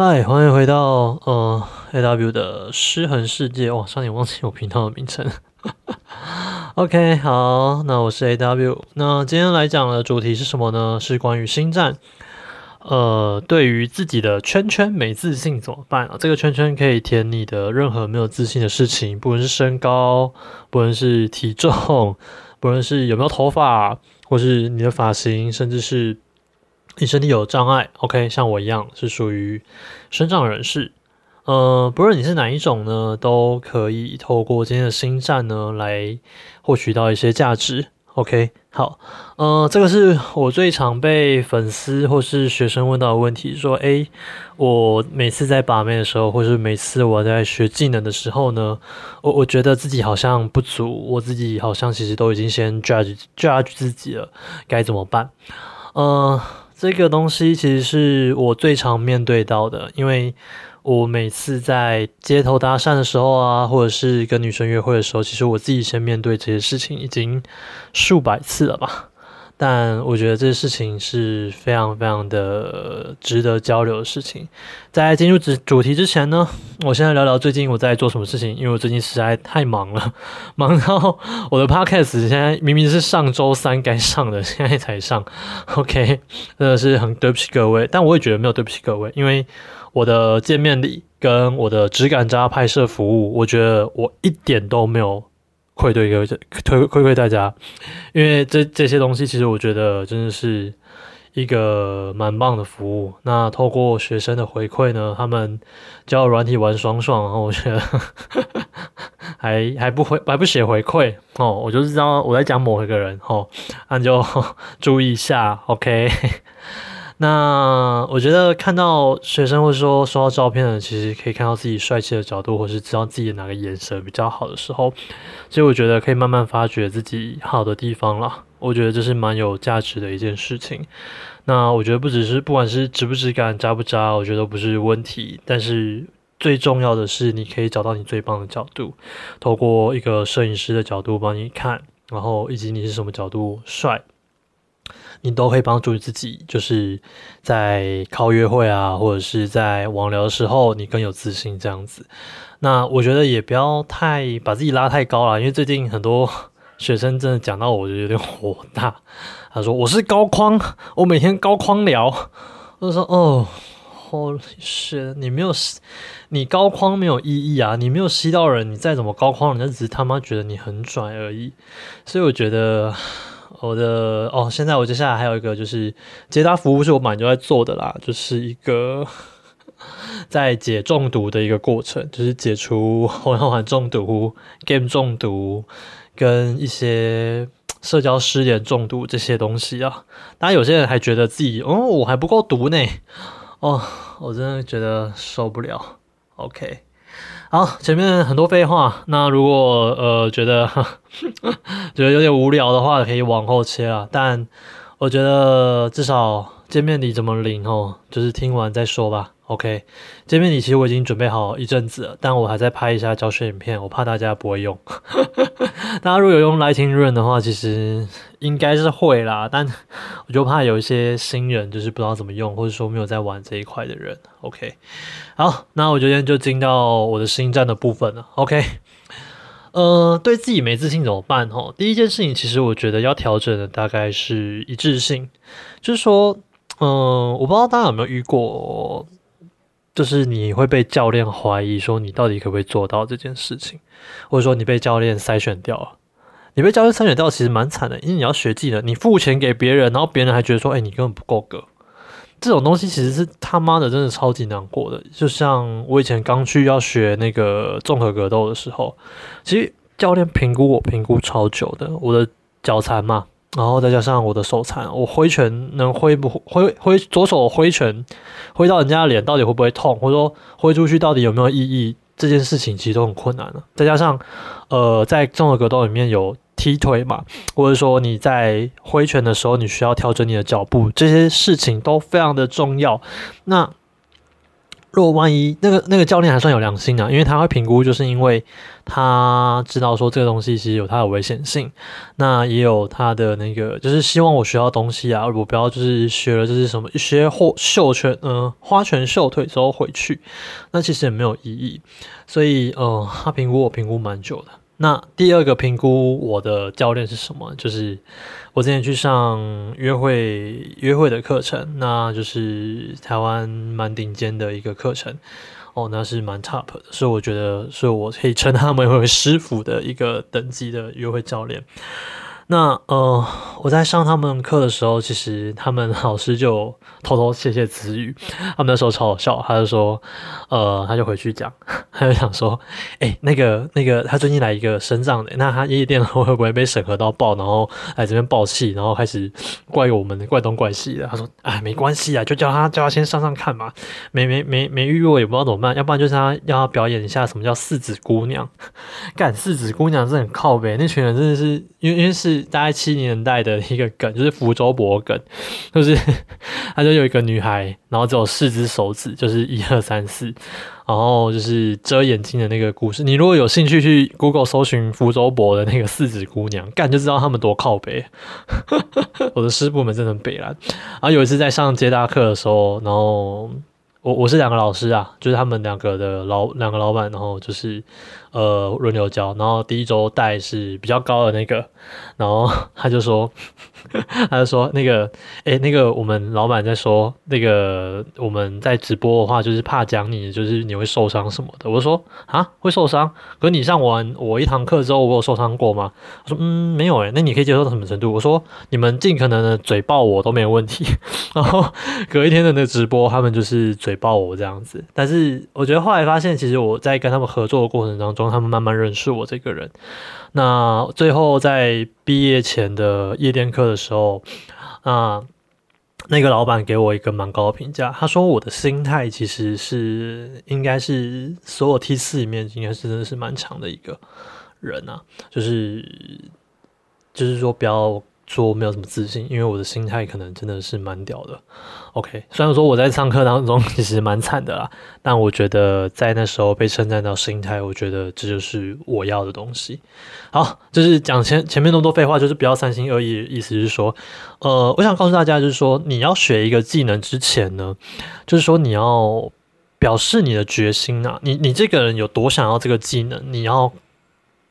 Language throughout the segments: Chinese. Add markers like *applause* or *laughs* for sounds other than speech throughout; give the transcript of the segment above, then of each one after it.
嗨，欢迎回到呃 A W 的失衡世界。哇，差点忘记我频道的名称。*laughs* OK，好，那我是 A W。那今天来讲的主题是什么呢？是关于星战。呃，对于自己的圈圈没自信怎么办啊？这个圈圈可以填你的任何没有自信的事情，不论是身高，不论是体重，不论是有没有头发，或是你的发型，甚至是。你身体有障碍，OK，像我一样是属于身障人士，呃，不论你是哪一种呢，都可以透过今天的星战呢来获取到一些价值，OK，好，呃，这个是我最常被粉丝或是学生问到的问题，说，诶，我每次在把妹的时候，或是每次我在学技能的时候呢，我我觉得自己好像不足，我自己好像其实都已经先 judge judge 自己了，该怎么办？呃。这个东西其实是我最常面对到的，因为我每次在街头搭讪的时候啊，或者是跟女生约会的时候，其实我自己先面对这些事情已经数百次了吧。但我觉得这事情是非常非常的值得交流的事情。在进入主主题之前呢，我现在聊聊最近我在做什么事情，因为我最近实在太忙了，忙到我的 podcast 现在明明是上周三该上的，现在才上。OK，真的是很对不起各位，但我也觉得没有对不起各位，因为我的见面礼跟我的质感渣拍摄服务，我觉得我一点都没有。愧对各推馈馈大家，因为这这些东西其实我觉得真的是一个蛮棒的服务。那透过学生的回馈呢，他们教软体玩爽爽，然后我觉得还还不回还不写回馈哦，我就是知道我在讲某一个人哦，那就 *laughs* 注意一下，OK。那我觉得看到学生或者说收到照片的，其实可以看到自己帅气的角度，或是知道自己哪个眼神比较好的时候，其实我觉得可以慢慢发掘自己好的地方了。我觉得这是蛮有价值的一件事情。那我觉得不只是不管是直不直感、扎不扎，我觉得不是问题。但是最重要的是，你可以找到你最棒的角度，透过一个摄影师的角度帮你看，然后以及你是什么角度帅。你都可以帮助自己，就是在靠约会啊，或者是在网聊的时候，你更有自信这样子。那我觉得也不要太把自己拉太高了，因为最近很多学生真的讲到我就有点火大。他说我是高框，我每天高框聊。我就说哦，好是，你没有吸你高框没有意义啊，你没有吸到人，你再怎么高框，人家只是他妈觉得你很拽而已。所以我觉得。我的哦，现在我接下来还有一个就是解答服务，是我蛮就在做的啦，就是一个 *laughs* 在解中毒的一个过程，就是解除玩玩中毒、game 中毒跟一些社交失联中毒这些东西啊。当然，有些人还觉得自己哦，我还不够毒呢，哦，我真的觉得受不了。OK。好，前面很多废话。那如果呃觉得 *laughs* 觉得有点无聊的话，可以往后切啊。但我觉得至少见面礼怎么领哦，就是听完再说吧。OK，见面礼其实我已经准备好一阵子了，但我还在拍一下教学影片，我怕大家不会用。*laughs* 大家如果有用 Lighting Run 的话，其实应该是会啦，但我就怕有一些新人就是不知道怎么用，或者说没有在玩这一块的人。OK，好，那我今天就进到我的新战的部分了。OK，呃，对自己没自信怎么办？哦，第一件事情其实我觉得要调整的大概是一致性，就是说，嗯，我不知道大家有没有遇过。就是你会被教练怀疑说你到底可不可以做到这件事情，或者说你被教练筛选掉了。你被教练筛选掉其实蛮惨的，因为你要学技能，你付钱给别人，然后别人还觉得说，哎，你根本不够格。这种东西其实是他妈的真的超级难过的。就像我以前刚去要学那个综合格斗的时候，其实教练评估我评估超久的，我的脚残嘛。然后再加上我的手残，我挥拳能挥不挥挥左手挥拳挥到人家的脸到底会不会痛，或者说挥出去到底有没有意义，这件事情其实都很困难了。再加上呃，在综合格斗里面有踢腿嘛，或者说你在挥拳的时候你需要调整你的脚步，这些事情都非常的重要。那若万一那个那个教练还算有良心啊，因为他会评估，就是因为他知道说这个东西其实有它的危险性，那也有他的那个，就是希望我学到东西啊，我不要就是学了就是什么一些或秀拳，嗯，花拳绣腿之后回去，那其实也没有意义，所以呃，他评估我评估蛮久的。那第二个评估我的教练是什么？就是我之前去上约会约会的课程，那就是台湾蛮顶尖的一个课程哦，那是蛮 top 的，是我觉得是我可以称他们为师傅的一个等级的约会教练。那呃，我在上他们课的时候，其实他们老师就偷偷窃窃私语。他们那时候超好笑，他就说，呃，他就回去讲，*laughs* 他就想说，哎，那个那个，他最近来一个深藏的，那他夜店会不会被审核到爆，然后来这边爆气，然后开始怪我们怪东怪西的？他说，哎，没关系啊，就叫他叫他先上上看嘛，没没没没遇过也不知道怎么办，要不然就是他要他表演一下什么叫四指姑娘，*laughs* 干四指姑娘是很靠背，那群人真的是因为因为是。大概七年代的一个梗，就是福州博梗，*laughs* 就是 *laughs* 他就有一个女孩，然后只有四只手指，就是一二三四，然后就是遮眼睛的那个故事。你如果有兴趣去 Google 搜寻福州博的那个四指姑娘，干就知道他们多靠北。*laughs* 我的师傅们真的很北然后有一次在上接大课的时候，然后我我是两个老师啊，就是他们两个的老两个老板，然后就是。呃，轮流教，然后第一周带是比较高的那个，然后 *laughs* 他就说，*laughs* 他就说那个，哎，那个我们老板在说，那个我们在直播的话，就是怕讲你，就是你会受伤什么的。我说啊，会受伤？可你上完我一堂课之后，我有受伤过吗？他说嗯，没有哎，那你可以接受到什么程度？我说你们尽可能的嘴爆我都没有问题。*laughs* 然后隔一天的那个直播，他们就是嘴爆我这样子。但是我觉得后来发现，其实我在跟他们合作的过程当。中他们慢慢认识我这个人，那最后在毕业前的夜店课的时候，啊，那个老板给我一个蛮高的评价，他说我的心态其实是应该是所有 T 四里面应该是真的是蛮强的一个人啊，就是就是说不要。说没有什么自信，因为我的心态可能真的是蛮屌的。OK，虽然说我在上课当中其实蛮惨的啦，但我觉得在那时候被称赞到心态，我觉得这就是我要的东西。好，就是讲前前面那么多废话，就是不要三心二意。意思是说，呃，我想告诉大家，就是说你要学一个技能之前呢，就是说你要表示你的决心啊，你你这个人有多想要这个技能，你要。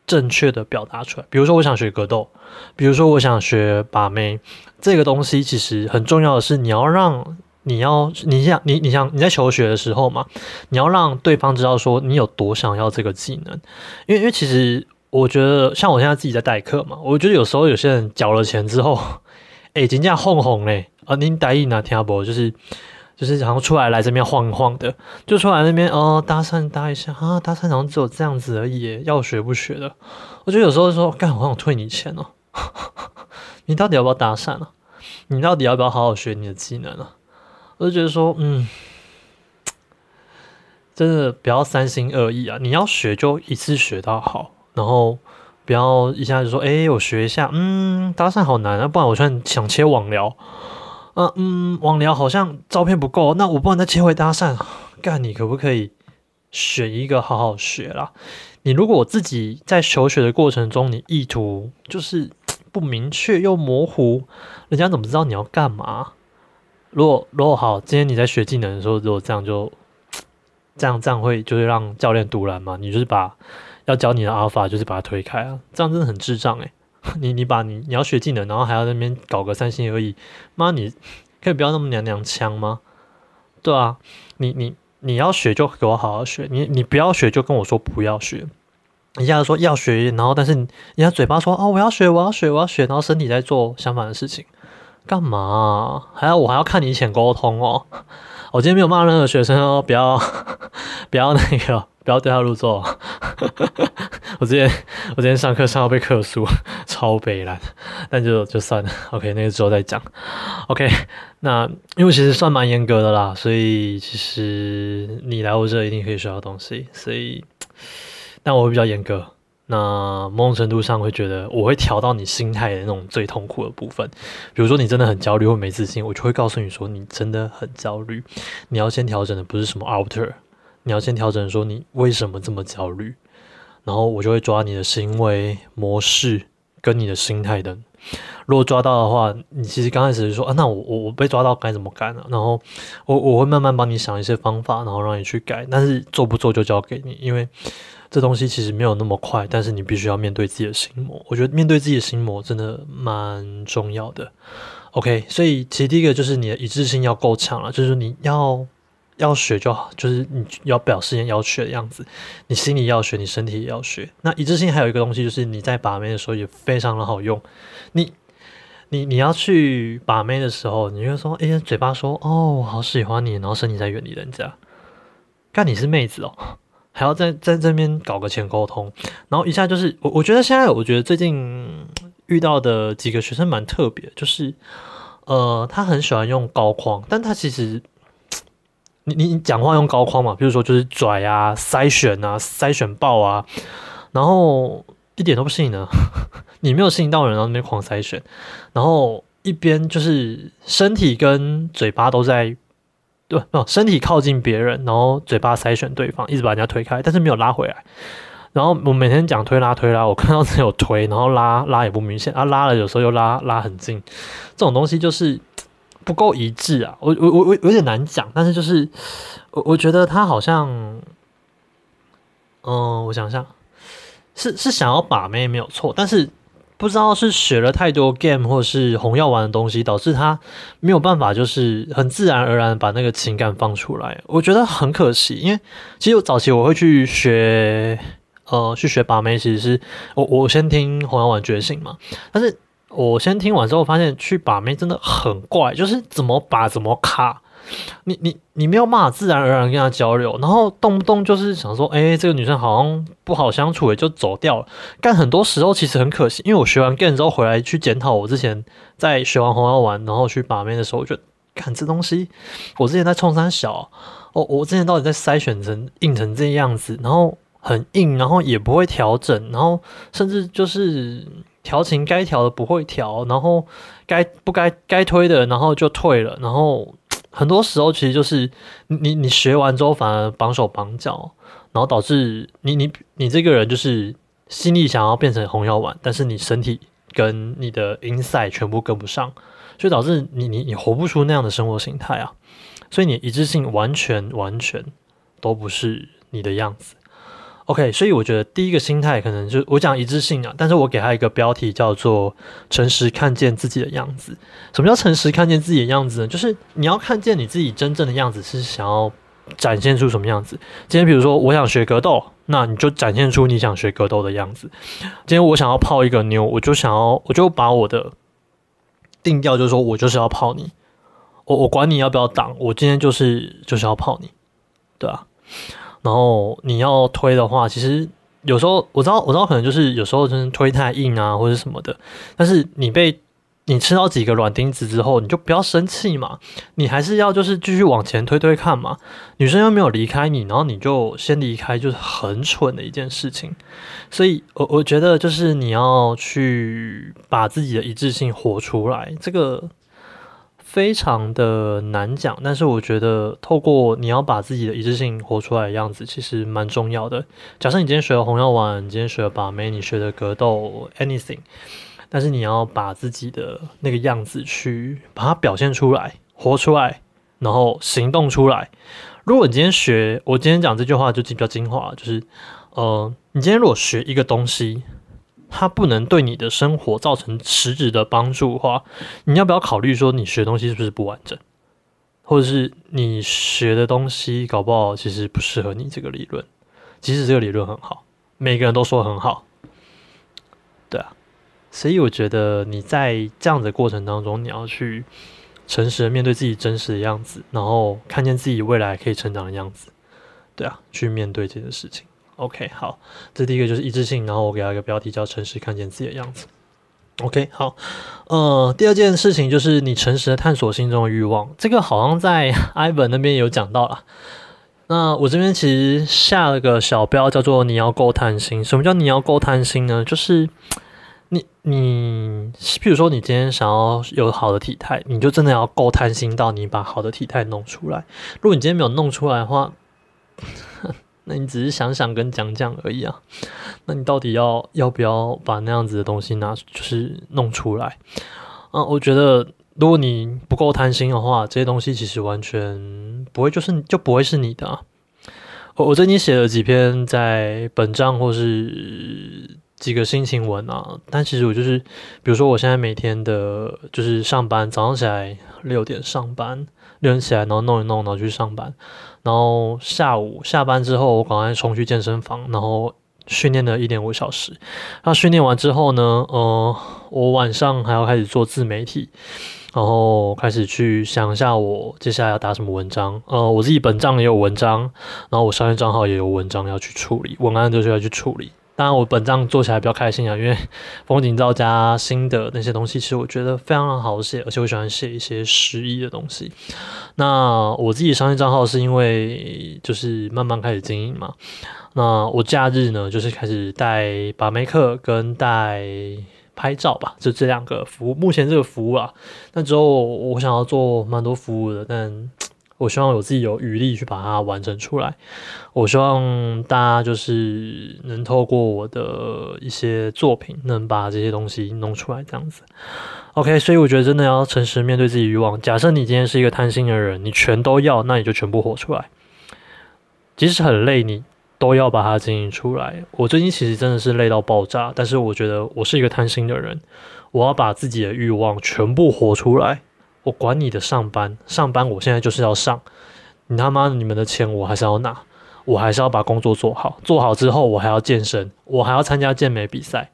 正确的表达出来，比如说我想学格斗，比如说我想学把妹，这个东西其实很重要的是，你要让你要你想你你想你在求学的时候嘛，你要让对方知道说你有多想要这个技能，因为因为其实我觉得像我现在自己在代课嘛，我觉得有时候有些人缴了钱之后，哎，人家哄哄嘞，啊，您答应哪听不？就是。就是然后出来来这边晃一晃的，就出来那边哦搭讪搭一下啊，搭讪好像只有这样子而已，要学不学的。我觉得有时候说，干我想退你钱哦，*laughs* 你到底要不要搭讪啊？你到底要不要好好学你的技能啊？我就觉得说，嗯，真的不要三心二意啊！你要学就一次学到好，然后不要一下子说，哎，我学一下，嗯，搭讪好难啊，不然我算想切网聊。嗯嗯，网聊好像照片不够，那我不能再切回搭讪。*sighs* 干，你可不可以选一个好好学啦？你如果自己在求学的过程中，你意图就是 *tsk* 不明确又模糊，人家怎么知道你要干嘛？如果如果好，今天你在学技能的时候，如果这样就 *tsk* 这样这样会就是让教练独揽嘛？你就是把要教你的阿尔法就是把它推开啊，这样真的很智障诶。*laughs* 你你把你你要学技能，然后还要那边搞个三心二意，妈，你可以不要那么娘娘腔吗？对啊，你你你要学就给我好好学，你你不要学就跟我说不要学，一下子说要学，然后但是人家嘴巴说哦我要学我要学我要学，然后身体在做相反的事情，干嘛？还要我还要看你以前沟通哦？*laughs* 我今天没有骂任何学生哦，不要 *laughs* 不要那个不要对号入座。*laughs* 我之前我之前上课上到被克诉，*laughs* 超悲蓝，但就就算了，OK，那个之后再讲。OK，那因为其实算蛮严格的啦，所以其实你来我这一定可以学到东西，所以但我会比较严格。那某种程度上会觉得我会调到你心态的那种最痛苦的部分，比如说你真的很焦虑或没自信，我就会告诉你说你真的很焦虑，你要先调整的不是什么 outer。你要先调整说你为什么这么焦虑，然后我就会抓你的行为模式跟你的心态等。如果抓到的话，你其实刚开始就说啊，那我我我被抓到该怎么改呢？然后我我会慢慢帮你想一些方法，然后让你去改。但是做不做就交给你，因为这东西其实没有那么快。但是你必须要面对自己的心魔，我觉得面对自己的心魔真的蛮重要的。OK，所以其实第一个就是你的一致性要够强了，就是你要要学就好，就是你要表示要学的样子，你心里要学，你身体也要学。那一致性还有一个东西，就是你在把妹的时候也非常的好用，你。你你要去把妹的时候，你就说，哎，嘴巴说，哦，我好喜欢你，然后身体在远离人家，看你是妹子哦，还要在在这边搞个前沟通，然后一下就是我我觉得现在我觉得最近遇到的几个学生蛮特别，就是呃，他很喜欢用高框，但他其实你你讲话用高框嘛，比如说就是拽啊、筛选啊、筛选爆啊，然后。一点都不吸引呢，*laughs* 你没有吸引到人，然后那边狂筛选，然后一边就是身体跟嘴巴都在，对，不，身体靠近别人，然后嘴巴筛选对方，一直把人家推开，但是没有拉回来。然后我每天讲推拉推拉，我看到只有推，然后拉拉也不明显啊，拉了有时候又拉拉很近，这种东西就是不够一致啊。我我我我有点难讲，但是就是我我觉得他好像，嗯，我想想。是是想要把妹没有错，但是不知道是学了太多 game 或是红药丸的东西，导致他没有办法就是很自然而然把那个情感放出来。我觉得很可惜，因为其实我早期我会去学，呃，去学把妹，其实是我我先听红药丸觉醒嘛，但是我先听完之后发现去把妹真的很怪，就是怎么把怎么卡。你你你没有办法自然而然跟他交流，然后动不动就是想说，哎，这个女生好像不好相处，也就走掉了。但很多时候其实很可惜，因为我学完 g a m 之后回来去检讨我之前在学完红药丸，然后去把妹的时候，我觉得，看这东西，我之前在冲山小，哦，我之前到底在筛选成硬成这样子，然后很硬，然后也不会调整，然后甚至就是调情该调的不会调，然后该不该该推的，然后就退了，然后。很多时候其实就是你你学完之后反而绑手绑脚，然后导致你你你这个人就是心里想要变成红药丸，但是你身体跟你的 inside 全部跟不上，所以导致你你你活不出那样的生活形态啊，所以你一致性完全完全都不是你的样子。OK，所以我觉得第一个心态可能就我讲一致性啊，但是我给他一个标题叫做“诚实看见自己的样子”。什么叫诚实看见自己的样子呢？就是你要看见你自己真正的样子是想要展现出什么样子。今天比如说我想学格斗，那你就展现出你想学格斗的样子。今天我想要泡一个妞，我就想要我就把我的定调就是说我就是要泡你，我我管你要不要挡，我今天就是就是要泡你，对啊。然后你要推的话，其实有时候我知道，我知道可能就是有时候真的推太硬啊，或者什么的。但是你被你吃到几个软钉子之后，你就不要生气嘛，你还是要就是继续往前推推看嘛。女生又没有离开你，然后你就先离开，就是很蠢的一件事情。所以，我我觉得就是你要去把自己的一致性活出来，这个。非常的难讲，但是我觉得透过你要把自己的一致性活出来的样子，其实蛮重要的。假设你今天学了红药丸，你今天学了把妹，你学的格斗，anything，但是你要把自己的那个样子去把它表现出来，活出来，然后行动出来。如果你今天学，我今天讲这句话就比较精华，就是呃，你今天如果学一个东西。它不能对你的生活造成实质的帮助的话，你要不要考虑说你学东西是不是不完整，或者是你学的东西搞不好其实不适合你这个理论，即使这个理论很好，每个人都说很好，对啊，所以我觉得你在这样的过程当中，你要去诚实的面对自己真实的样子，然后看见自己未来可以成长的样子，对啊，去面对这件事情。OK，好，这第一个就是一致性，然后我给他一个标题叫“诚实看见自己的样子”。OK，好，呃，第二件事情就是你诚实的探索心中的欲望，这个好像在 *laughs* Ivan 那边有讲到了。那我这边其实下了个小标，叫做“你要够贪心”。什么叫你要够贪心呢？就是你你，譬如说你今天想要有好的体态，你就真的要够贪心到你把好的体态弄出来。如果你今天没有弄出来的话，那你只是想想跟讲讲而已啊。那你到底要要不要把那样子的东西拿，就是弄出来？啊，我觉得如果你不够贪心的话，这些东西其实完全不会，就是就不会是你的。我我最近写了几篇在本章或是。几个心情文啊，但其实我就是，比如说我现在每天的，就是上班，早上起来六点上班，六点起来，然后弄一弄，然后去上班，然后下午下班之后，我赶快冲去健身房，然后训练了一点五小时。那训练完之后呢，呃，我晚上还要开始做自媒体，然后开始去想一下我接下来要打什么文章。呃，我自己本账也有文章，然后我商业账号也有文章要去处理，文案就是要去处理。当然，我本账做起来比较开心啊，因为 *laughs* 风景照加新的那些东西，其实我觉得非常好写，而且我喜欢写一些诗意的东西。那我自己商业账号是因为就是慢慢开始经营嘛。那我假日呢，就是开始带把妹课跟带拍照吧，就这两个服务。目前这个服务啊，那之后我想要做蛮多服务的，但。我希望我自己有余力去把它完成出来。我希望大家就是能透过我的一些作品，能把这些东西弄出来，这样子。OK，所以我觉得真的要诚实面对自己欲望。假设你今天是一个贪心的人，你全都要，那你就全部活出来。即使很累，你都要把它经营出来。我最近其实真的是累到爆炸，但是我觉得我是一个贪心的人，我要把自己的欲望全部活出来。我管你的上班，上班我现在就是要上，你他妈你们的钱我还是要拿，我还是要把工作做好，做好之后我还要健身，我还要参加健美比赛，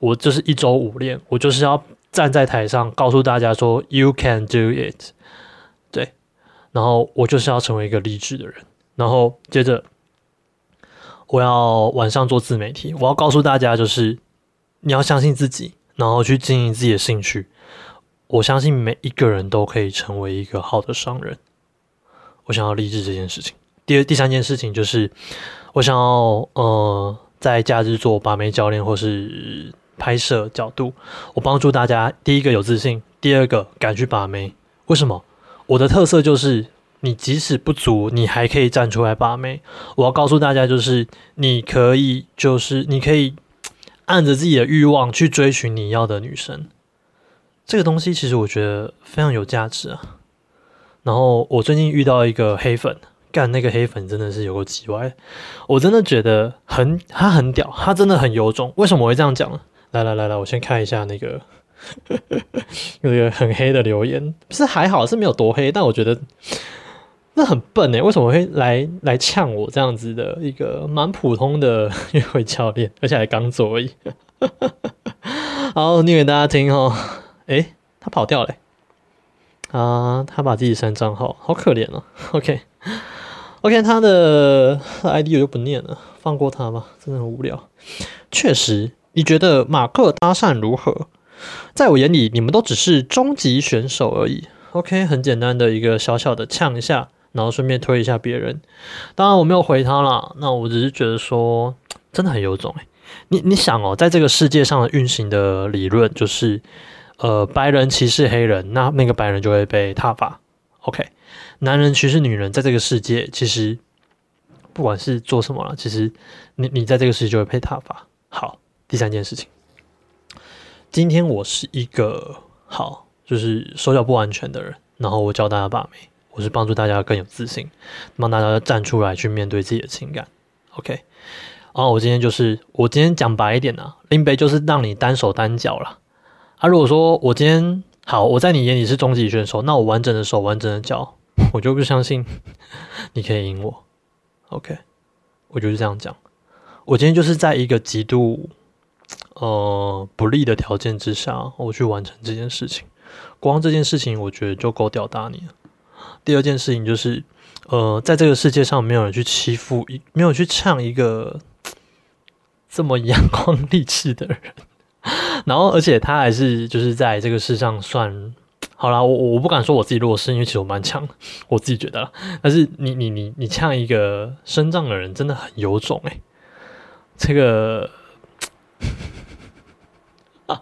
我就是一周五练，我就是要站在台上告诉大家说 You can do it，对，然后我就是要成为一个励志的人，然后接着我要晚上做自媒体，我要告诉大家就是你要相信自己，然后去经营自己的兴趣。我相信每一个人都可以成为一个好的商人。我想要励志这件事情。第二、第三件事情就是，我想要呃，在假日做把妹教练或是拍摄角度，我帮助大家。第一个有自信，第二个敢去把妹。为什么？我的特色就是，你即使不足，你还可以站出来把妹。我要告诉大家，就是你可以，就是你可以按着自己的欲望去追寻你要的女生。这个东西其实我觉得非常有价值啊。然后我最近遇到一个黑粉，干那个黑粉真的是有个奇怪，我真的觉得很他很屌，他真的很有种。为什么我会这样讲呢？来来来来，我先看一下那个 *laughs* 有一个很黑的留言，是还好是没有多黑，但我觉得那很笨哎，为什么会来来呛我这样子的一个蛮普通的约会教练，而且还刚做而已。*laughs* 好，念给大家听哦。诶，他跑掉了，啊，他把自己删账号，好可怜啊。*laughs* OK，OK，他的 ID 我就不念了，放过他吧，真的很无聊。确实，你觉得马克搭讪如何？在我眼里，你们都只是终极选手而已。OK，很简单的一个小小的呛一下，然后顺便推一下别人。当然我没有回他啦，那我只是觉得说，真的很有种诶。你你想哦，在这个世界上的运行的理论就是。呃，白人歧视黑人，那那个白人就会被踏伐。OK，男人歧视女人，在这个世界，其实不管是做什么了，其实你你在这个世界就会被踏伐。好，第三件事情，今天我是一个好，就是手脚不完全的人，然后我教大家把妹，我是帮助大家更有自信，帮大家站出来去面对自己的情感。OK，然后我今天就是我今天讲白一点呢，林北就是让你单手单脚了。啊，如果说我今天好，我在你眼里是终极选手，那我完整的手、完整的脚，我就不相信你可以赢我。OK，我就是这样讲。我今天就是在一个极度呃不利的条件之下，我去完成这件事情。光这件事情，我觉得就够吊打你了。第二件事情就是，呃，在这个世界上，没有人去欺负一，没有去唱一个 *tsk* 这么阳光 *laughs* 励志的人。然后，而且他还是就是在这个世上算好啦，我我不敢说我自己弱势，因为其实我蛮强，我自己觉得。但是你你你你像一个身障的人，真的很有种哎。这个，*laughs*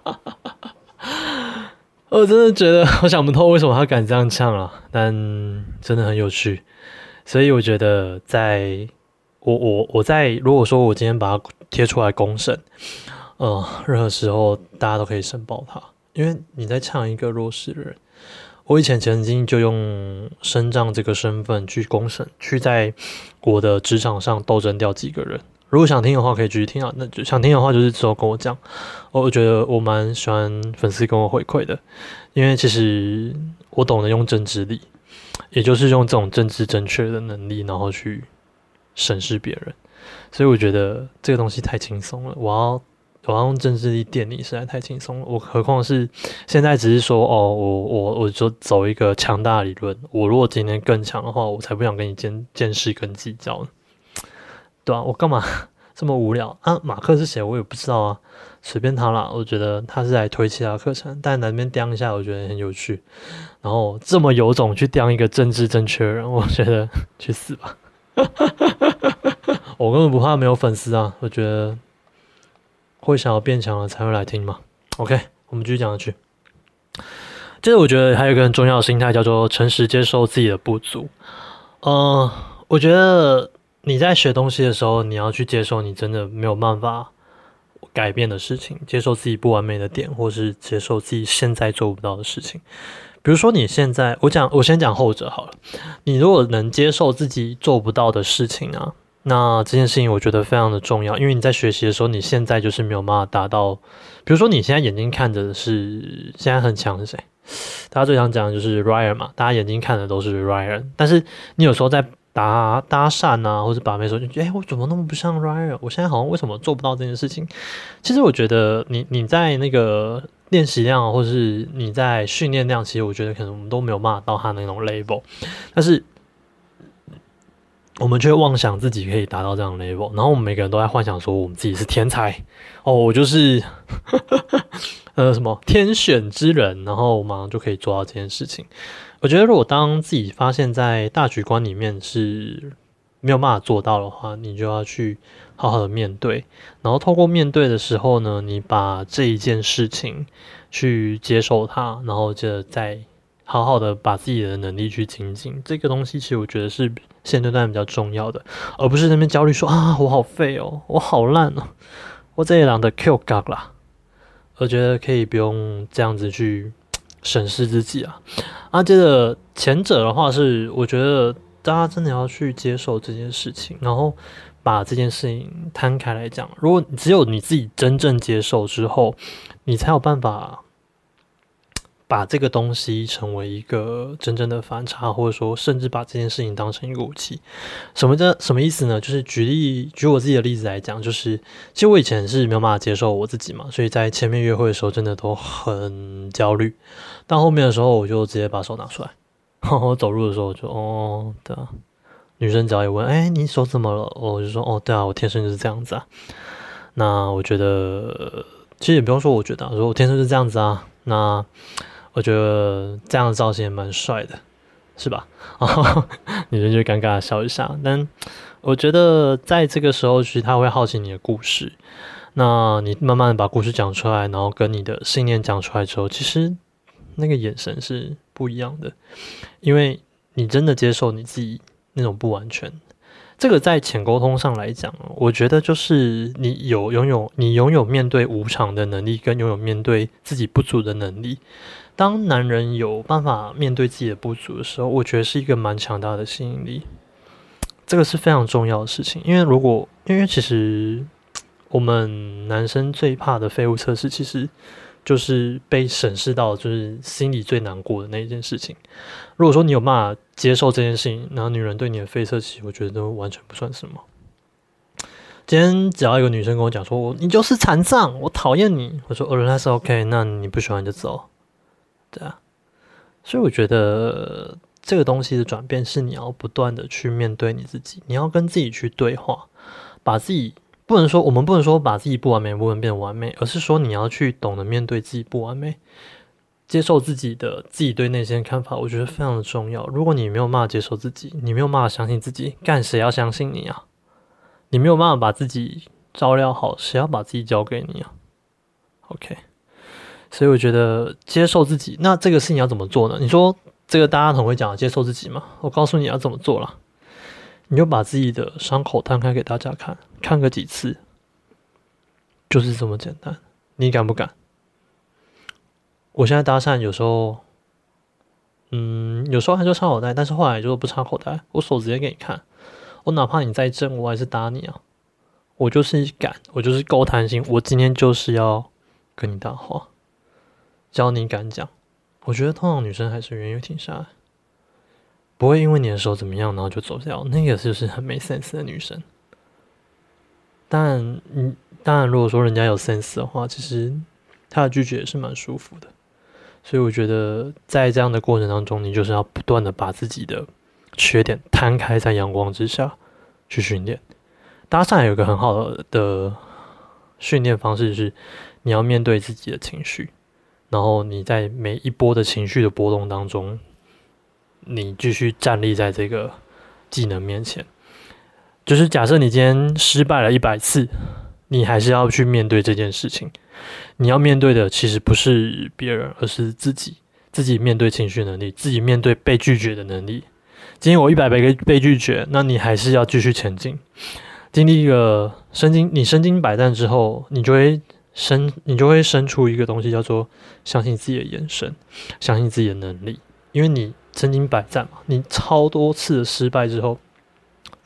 我真的觉得 *laughs* 我想不透为什么他敢这样唱啊，但真的很有趣。所以我觉得在我我我在如果说我今天把它贴出来公审，呃，任何时候大家都可以申报他，因为你在呛一个弱势的人。我以前曾经就用身障这个身份去公审，去在我的职场上斗争掉几个人。如果想听的话，可以继续听啊。那就想听的话，就是之后跟我讲。我觉得我蛮喜欢粉丝跟我回馈的，因为其实我懂得用政治力，也就是用这种政治正确的能力，然后去审视别人。所以我觉得这个东西太轻松了。我要。我要用政治力电你实在太轻松了，我何况是现在只是说哦，我我我就走一个强大理论，我如果今天更强的话，我才不想跟你见见识跟计较呢，对啊，我干嘛 *laughs* 这么无聊啊？马克是谁？我也不知道啊，随便他啦。我觉得他是来推其他课程，但那边刁一下，我觉得很有趣。然后这么有种去刁一个政治正确的人，我觉得去死吧！*laughs* 我根本不怕没有粉丝啊，我觉得。会想要变强了才会来听嘛？OK，我们继续讲下去。接着，我觉得还有一个很重要的心态叫做诚实接受自己的不足。呃，我觉得你在学东西的时候，你要去接受你真的没有办法改变的事情，接受自己不完美的点，或是接受自己现在做不到的事情。比如说，你现在我讲，我先讲后者好了。你如果能接受自己做不到的事情啊。那这件事情我觉得非常的重要，因为你在学习的时候，你现在就是没有办法达到。比如说，你现在眼睛看着是现在很强是谁？大家最想讲的就是 Ryan 嘛，大家眼睛看的都是 Ryan，但是你有时候在搭搭讪啊，或者把妹时候，就觉得哎，我怎么那么不像 Ryan？我现在好像为什么做不到这件事情？其实我觉得你你在那个练习量，或者是你在训练量，其实我觉得可能我们都没有办法到他那种 level，但是。我们却妄想自己可以达到这样的 level，然后我们每个人都在幻想说我们自己是天才。哦，我就是呃什么天选之人，然后马上就可以做到这件事情。我觉得如果当自己发现，在大局观里面是没有办法做到的话，你就要去好好的面对，然后透过面对的时候呢，你把这一件事情去接受它，然后就再好好的把自己的能力去精进。这个东西其实我觉得是。现阶段比较重要的，而不是那边焦虑说啊，我好废哦，我好烂哦，我这一两的 Q 嘎啦。我觉得可以不用这样子去审视自己啊。啊，接着前者的话是，我觉得大家真的要去接受这件事情，然后把这件事情摊开来讲。如果只有你自己真正接受之后，你才有办法。把这个东西成为一个真正的反差，或者说，甚至把这件事情当成一个武器，什么叫什么意思呢？就是举例，举我自己的例子来讲，就是其实我以前是没有办法接受我自己嘛，所以在前面约会的时候真的都很焦虑，但后面的时候我就直接把手拿出来，我走路的时候我就哦，对啊，女生只要一问，哎，你手怎么了？我就说，哦，对啊，我天生就是这样子啊。那我觉得，其实也不用说，我觉得，说我天生是这样子啊，那。我觉得这样的造型也蛮帅的，是吧？然后女生就尴尬的笑一下。但我觉得在这个时候，其实他会好奇你的故事。那你慢慢的把故事讲出来，然后跟你的信念讲出来之后，其实那个眼神是不一样的，因为你真的接受你自己那种不完全。这个在浅沟通上来讲，我觉得就是你有拥有你拥有面对无常的能力，跟拥有面对自己不足的能力。当男人有办法面对自己的不足的时候，我觉得是一个蛮强大的吸引力。这个是非常重要的事情，因为如果因为其实我们男生最怕的废物测试，其实就是被审视到，就是心里最难过的那一件事情。如果说你有办法接受这件事情，然后女人对你的非色期，我觉得都完全不算什么。今天只要一个女生跟我讲说，我你就是残障，我讨厌你，我说哦，那是 OK，那你不喜欢就走。对啊，所以我觉得这个东西的转变是你要不断的去面对你自己，你要跟自己去对话，把自己不能说我们不能说把自己不完美部分变完美，而是说你要去懂得面对自己不完美，接受自己的自己对内心的看法，我觉得非常的重要。如果你没有办法接受自己，你没有办法相信自己，干谁要相信你啊？你没有办法把自己照料好，谁要把自己交给你啊？OK。所以我觉得接受自己，那这个事情要怎么做呢？你说这个大家很会讲接受自己嘛？我告诉你要怎么做了。你就把自己的伤口摊开给大家看，看个几次，就是这么简单。你敢不敢？我现在搭讪有时候，嗯，有时候还就插口袋，但是后来就不插口袋，我手直接给你看。我哪怕你再正，我还是打你啊！我就是敢，我就是够贪心，我今天就是要跟你搭话，只要你敢讲，我觉得通常女生还是愿意停下来。不会因为你的手怎么样，然后就走掉。那个就是很没 sense 的女生。但嗯，当然，如果说人家有 sense 的话，其实他的拒绝也是蛮舒服的。所以我觉得，在这样的过程当中，你就是要不断的把自己的缺点摊开在阳光之下去训练。搭讪有一个很好的训练方式是，你要面对自己的情绪，然后你在每一波的情绪的波动当中。你继续站立在这个技能面前，就是假设你今天失败了一百次，你还是要去面对这件事情。你要面对的其实不是别人，而是自己。自己面对情绪能力，自己面对被拒绝的能力。今天我一百个被拒绝，那你还是要继续前进。经历一个身经，你身经百战之后，你就会生，你就会生出一个东西，叫做相信自己的眼神，相信自己的能力，因为你。身经百战嘛，你超多次的失败之后，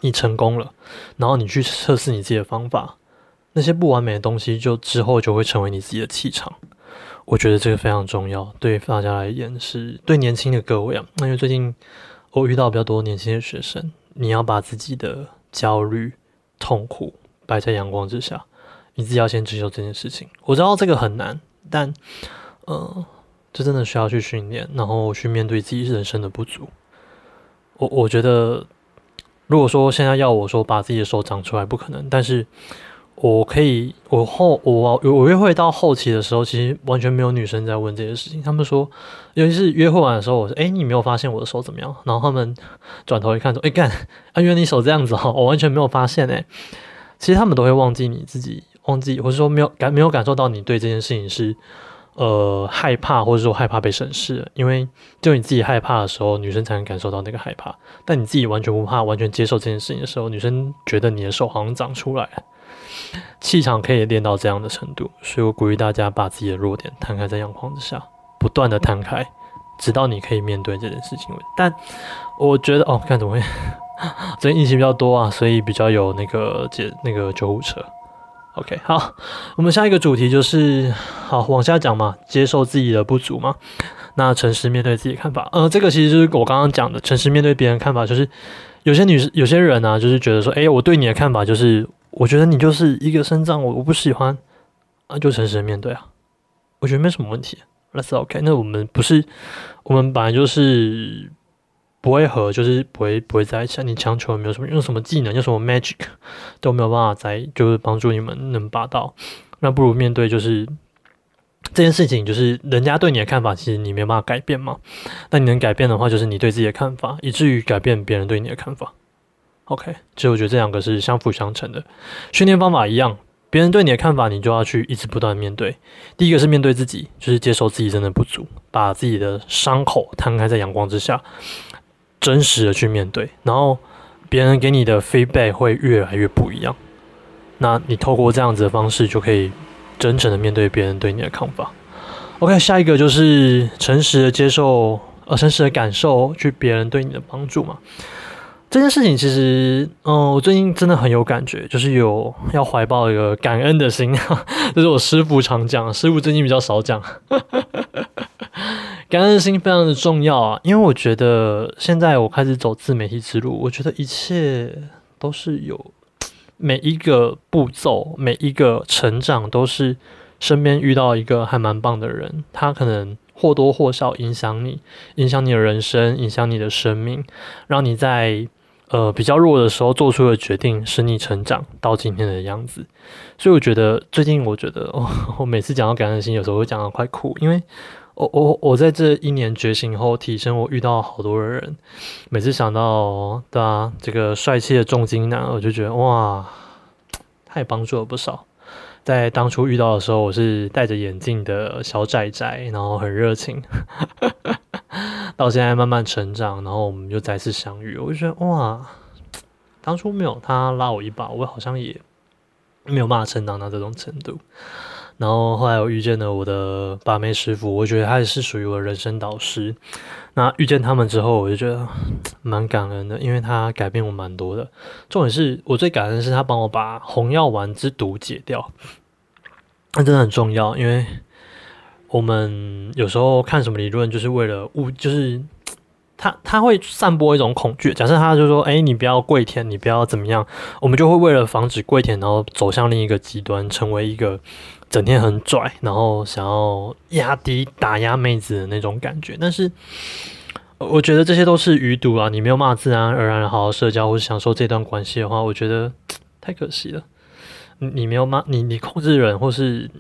你成功了，然后你去测试你自己的方法，那些不完美的东西就之后就会成为你自己的气场。我觉得这个非常重要，对大家来言是对年轻的各位啊，那因为最近我遇到比较多年轻的学生，你要把自己的焦虑、痛苦摆在阳光之下，你自己要先接受这件事情。我知道这个很难，但呃。这真的需要去训练，然后去面对自己人生的不足。我我觉得，如果说现在要我说把自己的手长出来，不可能。但是我可以，我后我我约会到后期的时候，其实完全没有女生在问这些事情。他们说，尤其是约会完的时候，我说：“哎，你没有发现我的手怎么样？”然后他们转头一看说：“哎，干，啊，原来你手这样子哈，我完全没有发现哎。”其实他们都会忘记你自己，忘记或者说没有感没有感受到你对这件事情是。呃，害怕或者说害怕被审视，因为就你自己害怕的时候，女生才能感受到那个害怕。但你自己完全不怕，完全接受这件事情的时候，女生觉得你的手好像长出来了，*laughs* 气场可以练到这样的程度。所以我鼓励大家把自己的弱点摊开在阳光之下，不断的摊开，直到你可以面对这件事情。但我觉得哦，看怎么会，*laughs* 最近疫情比较多啊，所以比较有那个接那个救护车。OK，好，我们下一个主题就是好往下讲嘛，接受自己的不足嘛。那诚实面对自己看法，呃，这个其实就是我刚刚讲的，诚实面对别人看法，就是有些女生、有些人啊，就是觉得说，哎，我对你的看法就是，我觉得你就是一个肾脏，我我不喜欢啊，就诚实面对啊，我觉得没什么问题，Let's OK。那我们不是，我们本来就是。不会合，就是不会不会在一起。你强求没有什么用，什么技能，用什么 magic *laughs* 都没有办法在，就是帮助你们能拔到。那不如面对，就是这件事情，就是人家对你的看法，其实你没有办法改变嘛。那你能改变的话，就是你对自己的看法，以至于改变别人对你的看法。OK，其实我觉得这两个是相辅相成的，训练方法一样。别人对你的看法，你就要去一直不断面对。第一个是面对自己，就是接受自己真的不足，把自己的伤口摊开在阳光之下。真实的去面对，然后别人给你的 feedback 会越来越不一样。那你透过这样子的方式，就可以真诚的面对别人对你的看法。OK，下一个就是诚实的接受，呃，诚实的感受去别人对你的帮助嘛。这件事情其实，嗯，我最近真的很有感觉，就是有要怀抱一个感恩的心，*laughs* 这是我师傅常讲，师傅最近比较少讲。感恩心非常的重要啊，因为我觉得现在我开始走自媒体之路，我觉得一切都是有每一个步骤，每一个成长都是身边遇到一个还蛮棒的人，他可能或多或少影响你，影响你的人生，影响你的生命，让你在呃比较弱的时候做出的决定，使你成长到今天的样子。所以我觉得最近，我觉得，我每次讲到感恩心，有时候会讲到快哭，因为。我我我在这一年觉醒后提升，我遇到好多的人，每次想到对啊，这个帅气的重金男，我就觉得哇，他也帮助了不少。在当初遇到的时候，我是戴着眼镜的小仔仔，然后很热情，*laughs* 到现在慢慢成长，然后我们就再次相遇，我就觉得哇，当初没有他拉我一把，我好像也没有办法成长到这种程度。然后后来我遇见了我的把妹师傅，我觉得他也是属于我的人生导师。那遇见他们之后，我就觉得蛮感恩的，因为他改变我蛮多的。重点是我最感恩的是他帮我把红药丸之毒解掉，那真的很重要。因为我们有时候看什么理论，就是为了误，就是他他会散播一种恐惧。假设他就说：“哎，你不要跪舔，你不要怎么样。”我们就会为了防止跪舔，然后走向另一个极端，成为一个。整天很拽，然后想要压低、打压妹子的那种感觉，但是我觉得这些都是余毒啊！你没有骂自然而然好好社交或者享受这段关系的话，我觉得太可惜了。你没有骂你，你控制人或是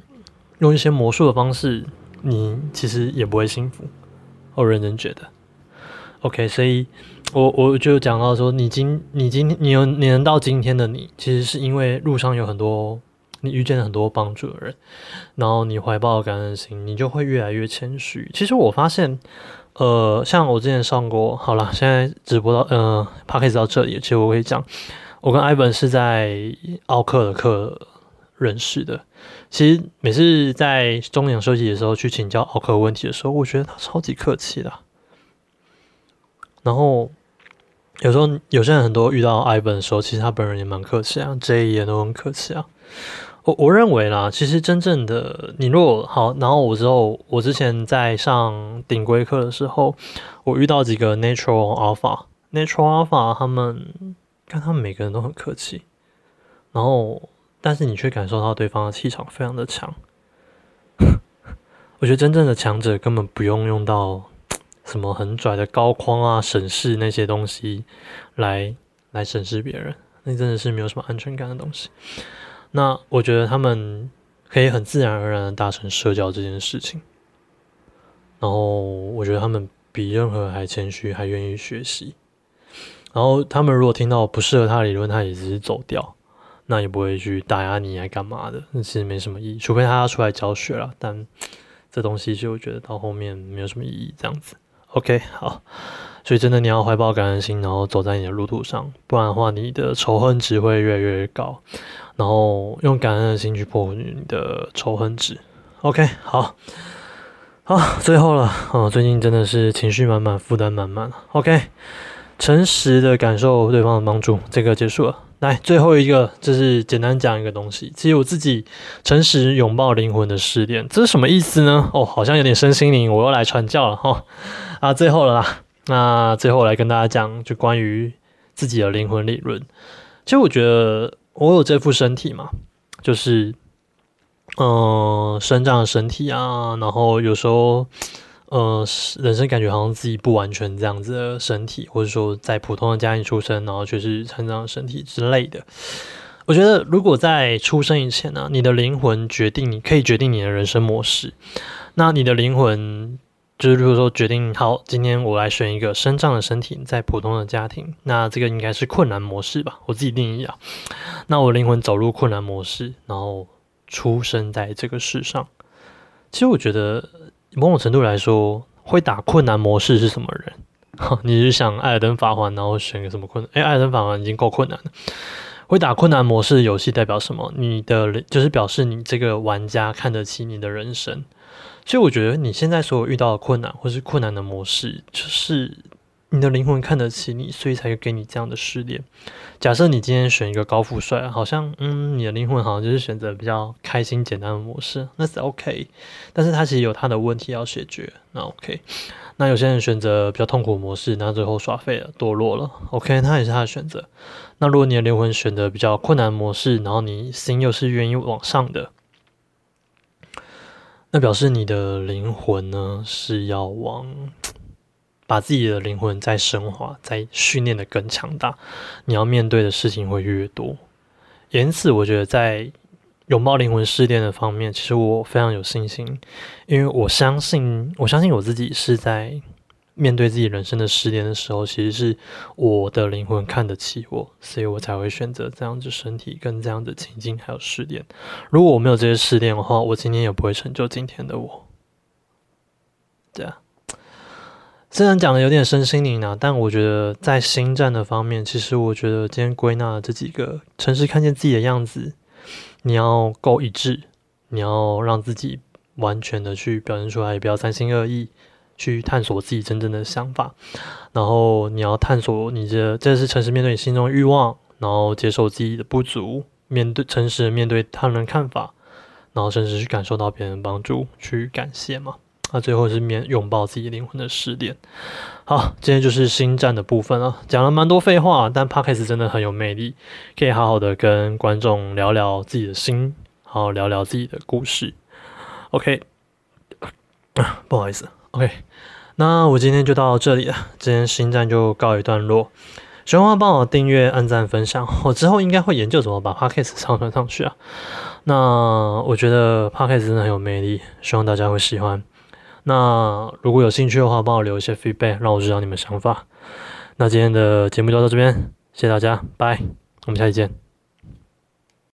用一些魔术的方式，你其实也不会幸福。我认真觉得，OK，所以我我就讲到说，你今你今你有你能到今天的你，其实是因为路上有很多。你遇见了很多帮助的人，然后你怀抱感恩心，你就会越来越谦虚。其实我发现，呃，像我之前上过，好了，现在直播到，呃 p 可以 a 到这里。其实我可以讲，我跟艾本是在奥克的课认识的。其实每次在中场休息的时候去请教奥克问题的时候，我觉得他超级客气的。然后有时候有些人很多遇到艾本的时候，其实他本人也蛮客气啊，J 也都很客气啊。我我认为啦，其实真正的你如果好，然后我之后我之前在上顶规课的时候，我遇到几个 natural alpha，natural alpha 他们看他们每个人都很客气，然后但是你却感受到对方的气场非常的强。*laughs* 我觉得真正的强者根本不用用到什么很拽的高框啊、审视那些东西来来审视别人，那真的是没有什么安全感的东西。那我觉得他们可以很自然而然的达成社交这件事情，然后我觉得他们比任何还谦虚，还愿意学习。然后他们如果听到不适合他的理论，他也只是走掉，那也不会去打压你，来干嘛的？那其实没什么意义，除非他要出来教学了。但这东西就我觉得到后面没有什么意义，这样子。OK，好。所以真的你要怀抱感恩心，然后走在你的路途上，不然的话，你的仇恨值会越来越高。然后用感恩的心去破你的仇恨值。OK，好，好，最后了。哦，最近真的是情绪满满，负担满满 OK，诚实的感受对方的帮助，这个结束了。来，最后一个就是简单讲一个东西。其实我自己诚实拥抱灵魂的试炼，这是什么意思呢？哦，好像有点身心灵，我又来传教了哈。啊，最后了啦。那最后来跟大家讲，就关于自己的灵魂理论。其实我觉得我有这副身体嘛，就是嗯，生长的身体啊，然后有时候呃，人生感觉好像自己不完全这样子的身体，或者说在普通的家庭出生，然后却是成长的身体之类的。我觉得如果在出生以前呢，你的灵魂决定你可以决定你的人生模式，那你的灵魂。就是如果说决定好，今天我来选一个生长的身体，在普通的家庭，那这个应该是困难模式吧？我自己定义啊。那我灵魂走入困难模式，然后出生在这个世上。其实我觉得某种程度来说，会打困难模式是什么人？你是想艾尔登法环，然后选个什么困难？诶，艾尔登法环已经够困难了。会打困难模式的游戏代表什么？你的就是表示你这个玩家看得起你的人生。所以我觉得你现在所有遇到的困难，或是困难的模式，就是你的灵魂看得起你，所以才给你这样的试炼。假设你今天选一个高富帅，好像嗯，你的灵魂好像就是选择比较开心简单的模式，那是 OK。但是他其实有他的问题要解决，那 OK。那有些人选择比较痛苦模式，那最后耍废了，堕落了，OK，他也是他的选择。那如果你的灵魂选择比较困难模式，然后你心又是愿意往上的。那表示你的灵魂呢是要往把自己的灵魂在升华、在训练的更强大，你要面对的事情会越多。因此，我觉得在拥抱灵魂试炼的方面，其实我非常有信心，因为我相信，我相信我自己是在。面对自己人生的失恋的时候，其实是我的灵魂看得起我，所以我才会选择这样子身体跟这样的情境还有失恋。如果我没有这些失恋的话，我今天也不会成就今天的我。对啊，虽然讲的有点身心灵啊，但我觉得在心战的方面，其实我觉得今天归纳的这几个，诚实看见自己的样子，你要够一致，你要让自己完全的去表现出来，也不要三心二意，去探索自己真正的想法，然后你要探索你这这是诚实面对你心中的欲望，然后接受自己的不足，面对诚实面对他人看法，然后甚至去感受到别人的帮助，去感谢嘛。那最后是面拥抱自己灵魂的试炼。好，今天就是新战的部分了，讲了蛮多废话，但 Podcast 真的很有魅力，可以好好的跟观众聊聊自己的心，好好聊聊自己的故事。OK，*coughs* 不好意思，OK，那我今天就到这里了，今天新站就告一段落。喜欢的话帮我订阅、按赞、分享，我之后应该会研究怎么把 Podcast 上传上去啊。那我觉得 Podcast 真的很有魅力，希望大家会喜欢。那如果有兴趣的话，帮我留一些 feedback，让我知道你们想法。那今天的节目就到这边，谢谢大家，拜，我们下期见。